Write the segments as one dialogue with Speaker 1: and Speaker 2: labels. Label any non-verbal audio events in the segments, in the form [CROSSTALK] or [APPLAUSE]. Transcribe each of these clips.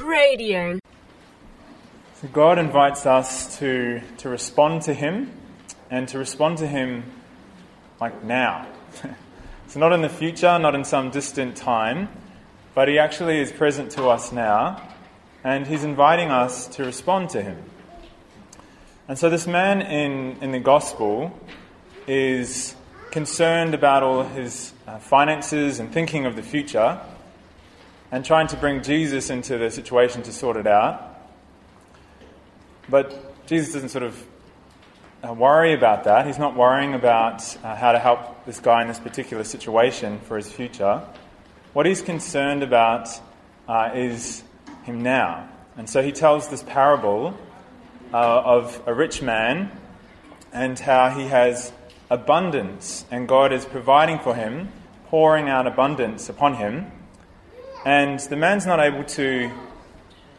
Speaker 1: Radio.
Speaker 2: So God invites us to, to respond to Him and to respond to Him like now. [LAUGHS] so, not in the future, not in some distant time, but He actually is present to us now and He's inviting us to respond to Him. And so, this man in, in the Gospel is concerned about all his uh, finances and thinking of the future and trying to bring Jesus into the situation to sort it out. But Jesus doesn't sort of uh, worry about that. He's not worrying about uh, how to help this guy in this particular situation for his future. What he's concerned about uh, is him now. And so he tells this parable uh, of a rich man and how he has abundance, and God is providing for him, pouring out abundance upon him. And the man's not able to,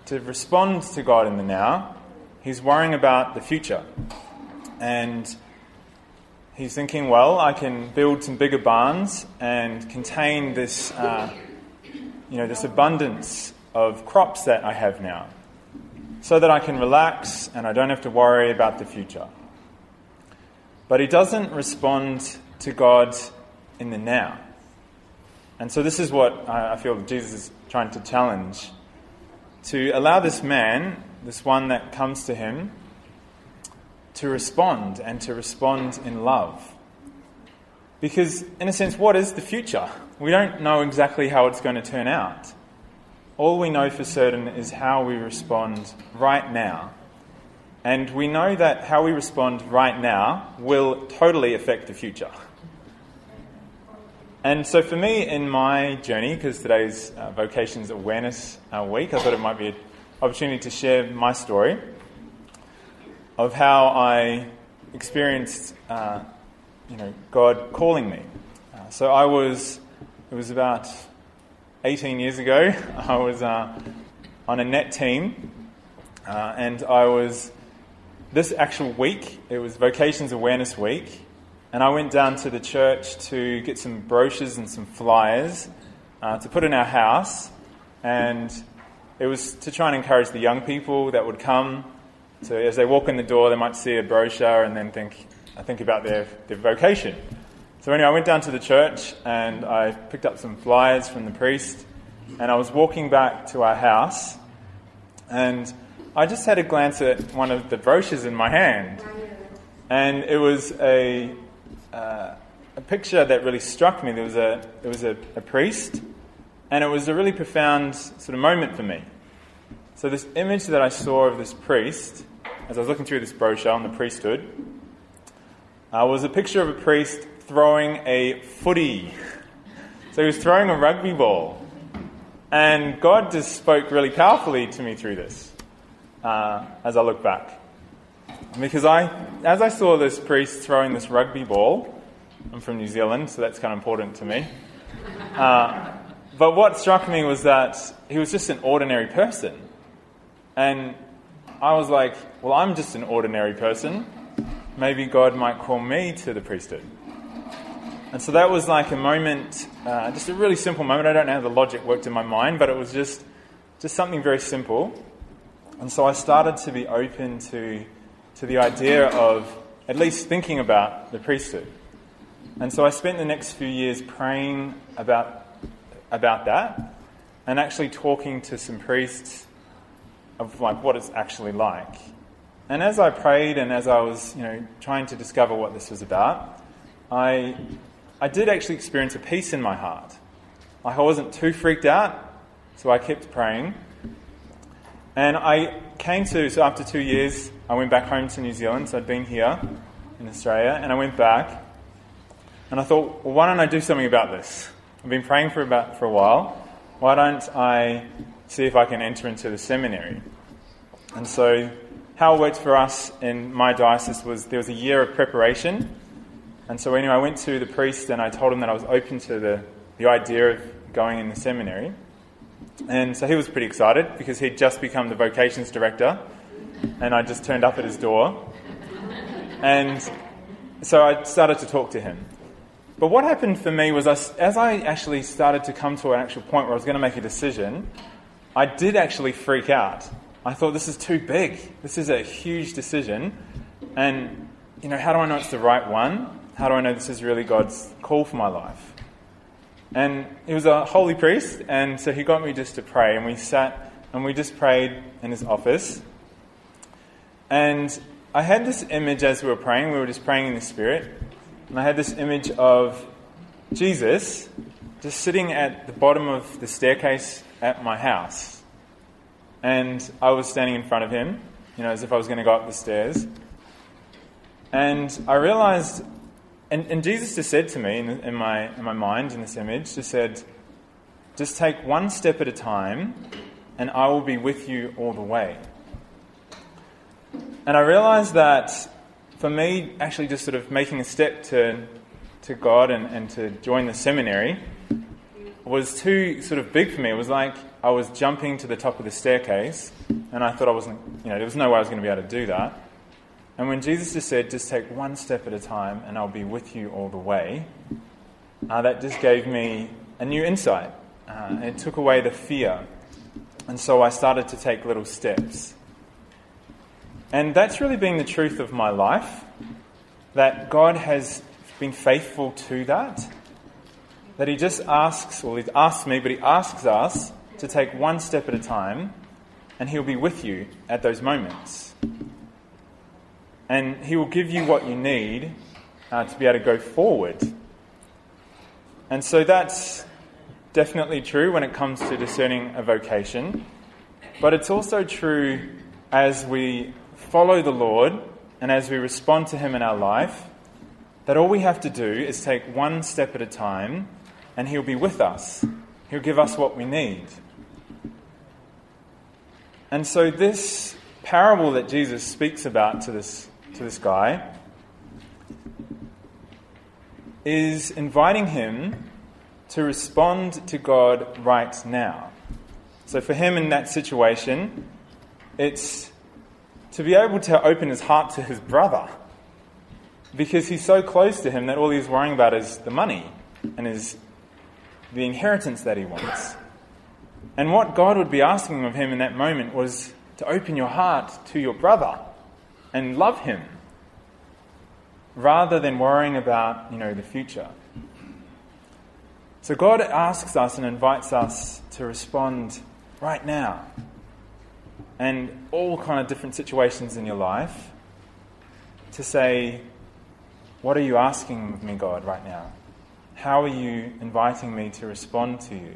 Speaker 2: to respond to God in the now. He's worrying about the future. And he's thinking, well, I can build some bigger barns and contain this, uh, you know, this abundance of crops that I have now so that I can relax and I don't have to worry about the future. But he doesn't respond to God in the now. And so, this is what I feel Jesus is trying to challenge to allow this man, this one that comes to him, to respond and to respond in love. Because, in a sense, what is the future? We don't know exactly how it's going to turn out. All we know for certain is how we respond right now and we know that how we respond right now will totally affect the future. And so, for me, in my journey, because today's uh, Vocations Awareness uh, Week, I thought it might be an opportunity to share my story of how I experienced, uh, you know, God calling me. Uh, so, I was, it was about 18 years ago, [LAUGHS] I was uh, on a net team, uh, and I was this actual week, it was Vocations Awareness Week, and I went down to the church to get some brochures and some flyers uh, to put in our house, and it was to try and encourage the young people that would come. So as they walk in the door, they might see a brochure and then think, I think about their, their vocation. So anyway, I went down to the church and I picked up some flyers from the priest, and I was walking back to our house, and I just had a glance at one of the brochures in my hand, and it was a, uh, a picture that really struck me. There was, a, there was a, a priest, and it was a really profound sort of moment for me. So, this image that I saw of this priest, as I was looking through this brochure on the priesthood, uh, was a picture of a priest throwing a footy. So, he was throwing a rugby ball. And God just spoke really powerfully to me through this uh, as I look back. Because I, as I saw this priest throwing this rugby ball, I'm from New Zealand, so that's kind of important to me. Uh, but what struck me was that he was just an ordinary person. And I was like, well, I'm just an ordinary person. Maybe God might call me to the priesthood. And so that was like a moment, uh, just a really simple moment. I don't know how the logic worked in my mind, but it was just, just something very simple. And so I started to be open to, to the idea of at least thinking about the priesthood. And so I spent the next few years praying about, about that and actually talking to some priests of like what it's actually like. And as I prayed and as I was, you know, trying to discover what this was about, I, I did actually experience a peace in my heart. Like I wasn't too freaked out, so I kept praying. And I came to, so after two years, I went back home to New Zealand. So I'd been here in Australia, and I went back, and I thought, well, why don't I do something about this? I've been praying for about for a while. Why don't I see if I can enter into the seminary? And so, how it worked for us in my diocese was there was a year of preparation. And so, anyway, I went to the priest and I told him that I was open to the, the idea of going in the seminary. And so he was pretty excited because he'd just become the vocations director, and I just turned up at his door. And so I started to talk to him. But what happened for me was, I, as I actually started to come to an actual point where I was going to make a decision, I did actually freak out. I thought, this is too big. This is a huge decision. And, you know, how do I know it's the right one? How do I know this is really God's call for my life? And he was a holy priest, and so he got me just to pray. And we sat and we just prayed in his office. And I had this image as we were praying, we were just praying in the Spirit. And I had this image of Jesus just sitting at the bottom of the staircase at my house. And I was standing in front of him, you know, as if I was going to go up the stairs. And I realized, and, and Jesus just said to me in, in, my, in my mind, in this image, just said, just take one step at a time, and I will be with you all the way. And I realized that for me, actually, just sort of making a step to, to God and, and to join the seminary was too sort of big for me. It was like I was jumping to the top of the staircase, and I thought I wasn't, you know, there was no way I was going to be able to do that. And when Jesus just said, just take one step at a time, and I'll be with you all the way, uh, that just gave me a new insight. Uh, it took away the fear. And so I started to take little steps. And that's really been the truth of my life that God has been faithful to that. That He just asks, well, He asks me, but He asks us to take one step at a time, and He'll be with you at those moments. And He will give you what you need uh, to be able to go forward. And so that's definitely true when it comes to discerning a vocation, but it's also true as we follow the Lord and as we respond to Him in our life, that all we have to do is take one step at a time and He'll be with us. He'll give us what we need. And so, this parable that Jesus speaks about to this, to this guy is inviting him to respond to God right now. So, for him in that situation, it's to be able to open his heart to his brother because he's so close to him that all he's worrying about is the money and is the inheritance that he wants. And what God would be asking of him in that moment was to open your heart to your brother and love him rather than worrying about, you know, the future. So God asks us and invites us to respond right now and all kind of different situations in your life to say, What are you asking of me, God, right now? How are you inviting me to respond to you?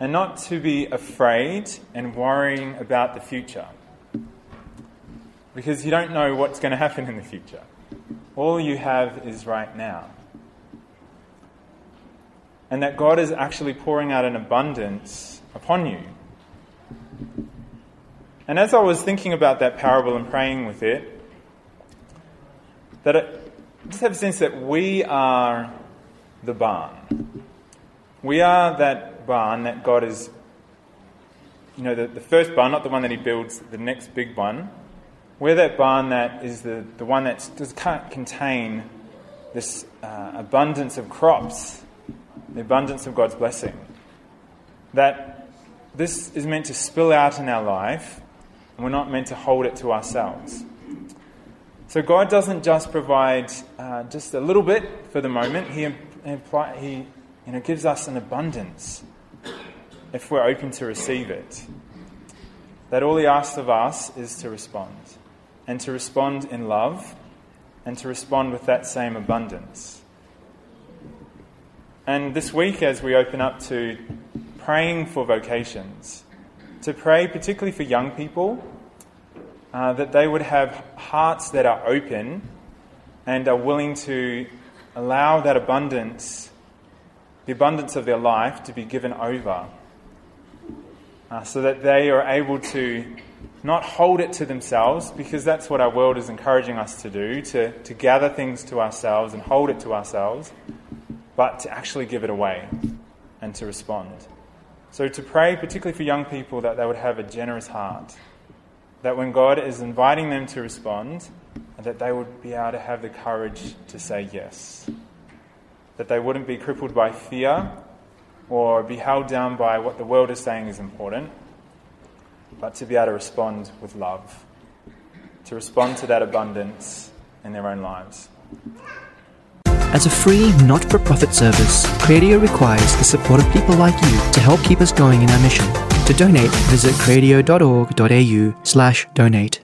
Speaker 2: And not to be afraid and worrying about the future. Because you don't know what's going to happen in the future. All you have is right now. And that God is actually pouring out an abundance upon you and as I was thinking about that parable and praying with it, that I just have a sense that we are the barn. We are that barn that God is, you know, the, the first barn, not the one that He builds, the next big one. We're that barn that is the, the one that just can't contain this uh, abundance of crops, the abundance of God's blessing. That this is meant to spill out in our life and we're not meant to hold it to ourselves. So God doesn't just provide uh, just a little bit for the moment. He, he you know, gives us an abundance if we're open to receive it. That all He asks of us is to respond, and to respond in love, and to respond with that same abundance. And this week, as we open up to praying for vocations, to pray particularly for young people, uh, that they would have hearts that are open and are willing to allow that abundance, the abundance of their life, to be given over. Uh, so that they are able to not hold it to themselves, because that's what our world is encouraging us to do, to, to gather things to ourselves and hold it to ourselves, but to actually give it away and to respond. So, to pray, particularly for young people, that they would have a generous heart. That when God is inviting them to respond, that they would be able to have the courage to say yes. That they wouldn't be crippled by fear, or be held down by what the world is saying is important, but to be able to respond with love, to respond to that abundance in their own lives.
Speaker 1: As a free, not for profit service, Cradio requires the support of people like you to help keep us going in our mission. To donate, visit cradio.org.au slash donate.